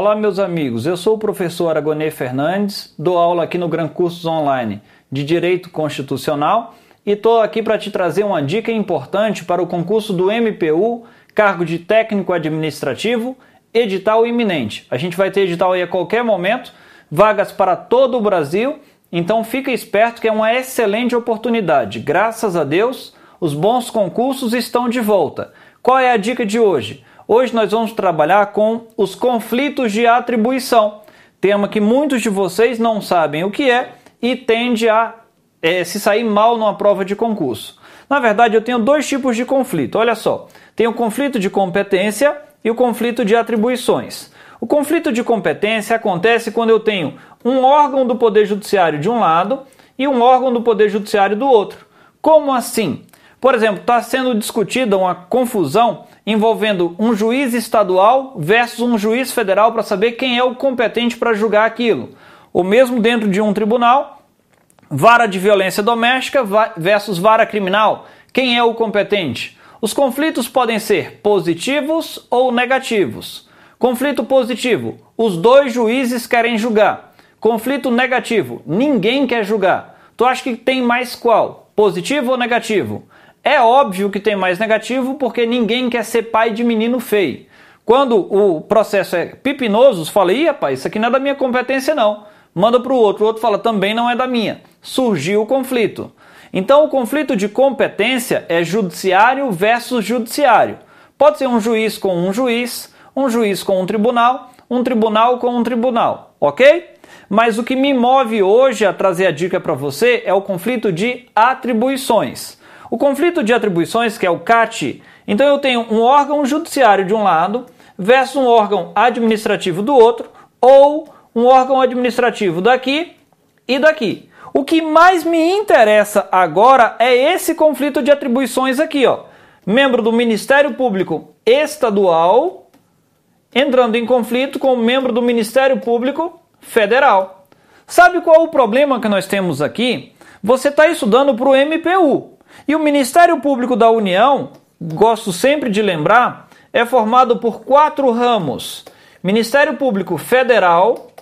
Olá, meus amigos. Eu sou o professor Aragonê Fernandes, dou aula aqui no Gran Cursos Online de Direito Constitucional e estou aqui para te trazer uma dica importante para o concurso do MPU, cargo de técnico administrativo, edital iminente. A gente vai ter edital aí a qualquer momento, vagas para todo o Brasil, então fica esperto que é uma excelente oportunidade. Graças a Deus, os bons concursos estão de volta. Qual é a dica de hoje? Hoje nós vamos trabalhar com os conflitos de atribuição, tema que muitos de vocês não sabem o que é e tende a é, se sair mal numa prova de concurso. Na verdade, eu tenho dois tipos de conflito. Olha só, tem o conflito de competência e o conflito de atribuições. O conflito de competência acontece quando eu tenho um órgão do Poder Judiciário de um lado e um órgão do Poder Judiciário do outro. Como assim? Por exemplo, está sendo discutida uma confusão envolvendo um juiz estadual versus um juiz federal para saber quem é o competente para julgar aquilo. Ou mesmo dentro de um tribunal, vara de violência doméstica versus vara criminal. Quem é o competente? Os conflitos podem ser positivos ou negativos. Conflito positivo: os dois juízes querem julgar. Conflito negativo: ninguém quer julgar. Tu acha que tem mais qual? Positivo ou negativo? É óbvio que tem mais negativo porque ninguém quer ser pai de menino feio. Quando o processo é pipinoso, fala, ih, rapaz, isso aqui não é da minha competência, não. Manda para o outro, o outro fala, também não é da minha. Surgiu o conflito. Então, o conflito de competência é judiciário versus judiciário. Pode ser um juiz com um juiz, um juiz com um tribunal, um tribunal com um tribunal, ok? Mas o que me move hoje a trazer a dica para você é o conflito de atribuições. O conflito de atribuições, que é o CAT, então eu tenho um órgão judiciário de um lado versus um órgão administrativo do outro, ou um órgão administrativo daqui e daqui. O que mais me interessa agora é esse conflito de atribuições aqui, ó. Membro do Ministério Público Estadual entrando em conflito com o membro do Ministério Público Federal. Sabe qual é o problema que nós temos aqui? Você está estudando para o MPU. E o Ministério Público da União, gosto sempre de lembrar, é formado por quatro ramos: Ministério Público Federal,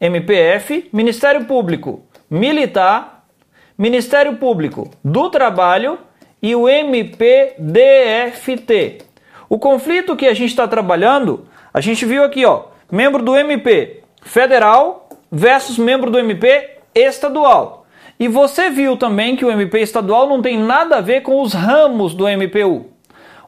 MPF, Ministério Público Militar, Ministério Público do Trabalho e o MPDFT. O conflito que a gente está trabalhando, a gente viu aqui, ó, membro do MP federal versus membro do MP estadual. E você viu também que o MP estadual não tem nada a ver com os ramos do MPU.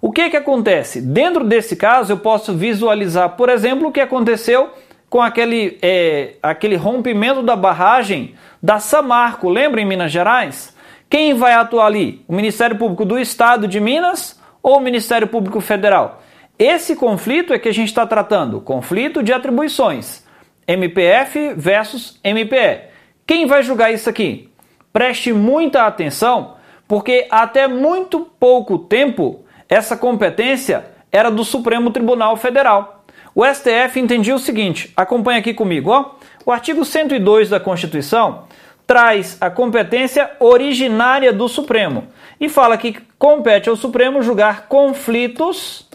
O que, que acontece? Dentro desse caso, eu posso visualizar, por exemplo, o que aconteceu com aquele, é, aquele rompimento da barragem da Samarco, lembra em Minas Gerais? Quem vai atuar ali? O Ministério Público do Estado de Minas ou o Ministério Público Federal? Esse conflito é que a gente está tratando, conflito de atribuições, MPF versus MPE. Quem vai julgar isso aqui? Preste muita atenção, porque até muito pouco tempo essa competência era do Supremo Tribunal Federal. O STF entendia o seguinte: acompanha aqui comigo, ó. O artigo 102 da Constituição traz a competência originária do Supremo e fala que compete ao Supremo julgar conflitos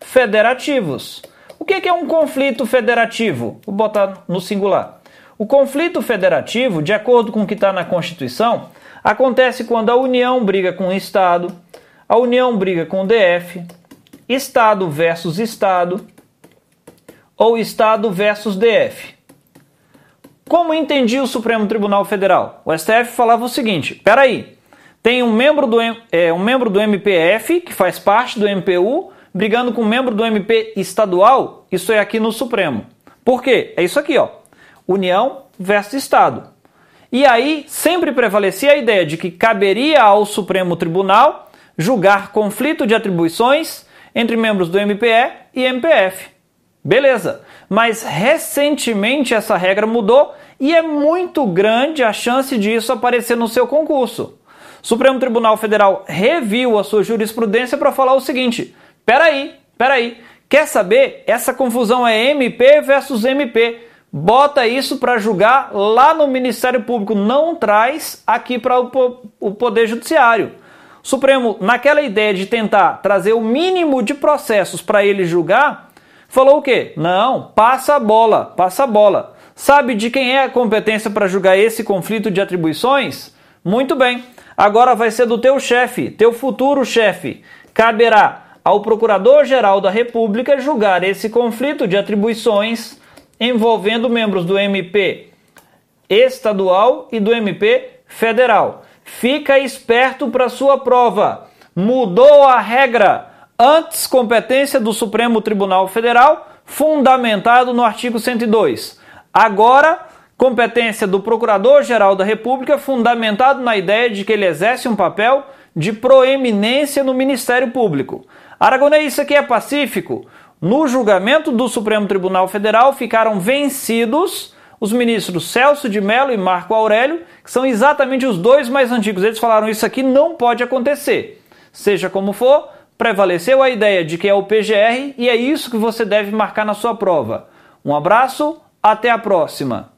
federativos. O que é um conflito federativo? Vou botar no singular. O conflito federativo, de acordo com o que está na Constituição, acontece quando a União briga com o Estado, a União briga com o DF, Estado versus Estado ou Estado versus DF. Como entendia o Supremo Tribunal Federal? O STF falava o seguinte: peraí, tem um membro, do, é, um membro do MPF, que faz parte do MPU, brigando com um membro do MP estadual, isso é aqui no Supremo. Por quê? É isso aqui, ó. União versus Estado. E aí sempre prevalecia a ideia de que caberia ao Supremo Tribunal julgar conflito de atribuições entre membros do MPE e MPF. Beleza, mas recentemente essa regra mudou e é muito grande a chance disso aparecer no seu concurso. O Supremo Tribunal Federal reviu a sua jurisprudência para falar o seguinte: peraí, peraí, quer saber? Essa confusão é MP versus MP bota isso para julgar lá no Ministério Público, não traz aqui para o Poder Judiciário. O Supremo, naquela ideia de tentar trazer o mínimo de processos para ele julgar, falou o quê? Não, passa a bola, passa a bola. Sabe de quem é a competência para julgar esse conflito de atribuições? Muito bem. Agora vai ser do teu chefe, teu futuro chefe. Caberá ao Procurador-Geral da República julgar esse conflito de atribuições envolvendo membros do MP estadual e do MP federal. Fica esperto para sua prova. Mudou a regra. Antes competência do Supremo Tribunal Federal, fundamentado no artigo 102. Agora competência do Procurador-Geral da República, fundamentado na ideia de que ele exerce um papel de proeminência no Ministério Público. Aragonês, isso aqui é pacífico? No julgamento do Supremo Tribunal Federal ficaram vencidos os ministros Celso de Mello e Marco Aurélio, que são exatamente os dois mais antigos. Eles falaram isso aqui não pode acontecer. Seja como for, prevaleceu a ideia de que é o PGR e é isso que você deve marcar na sua prova. Um abraço, até a próxima!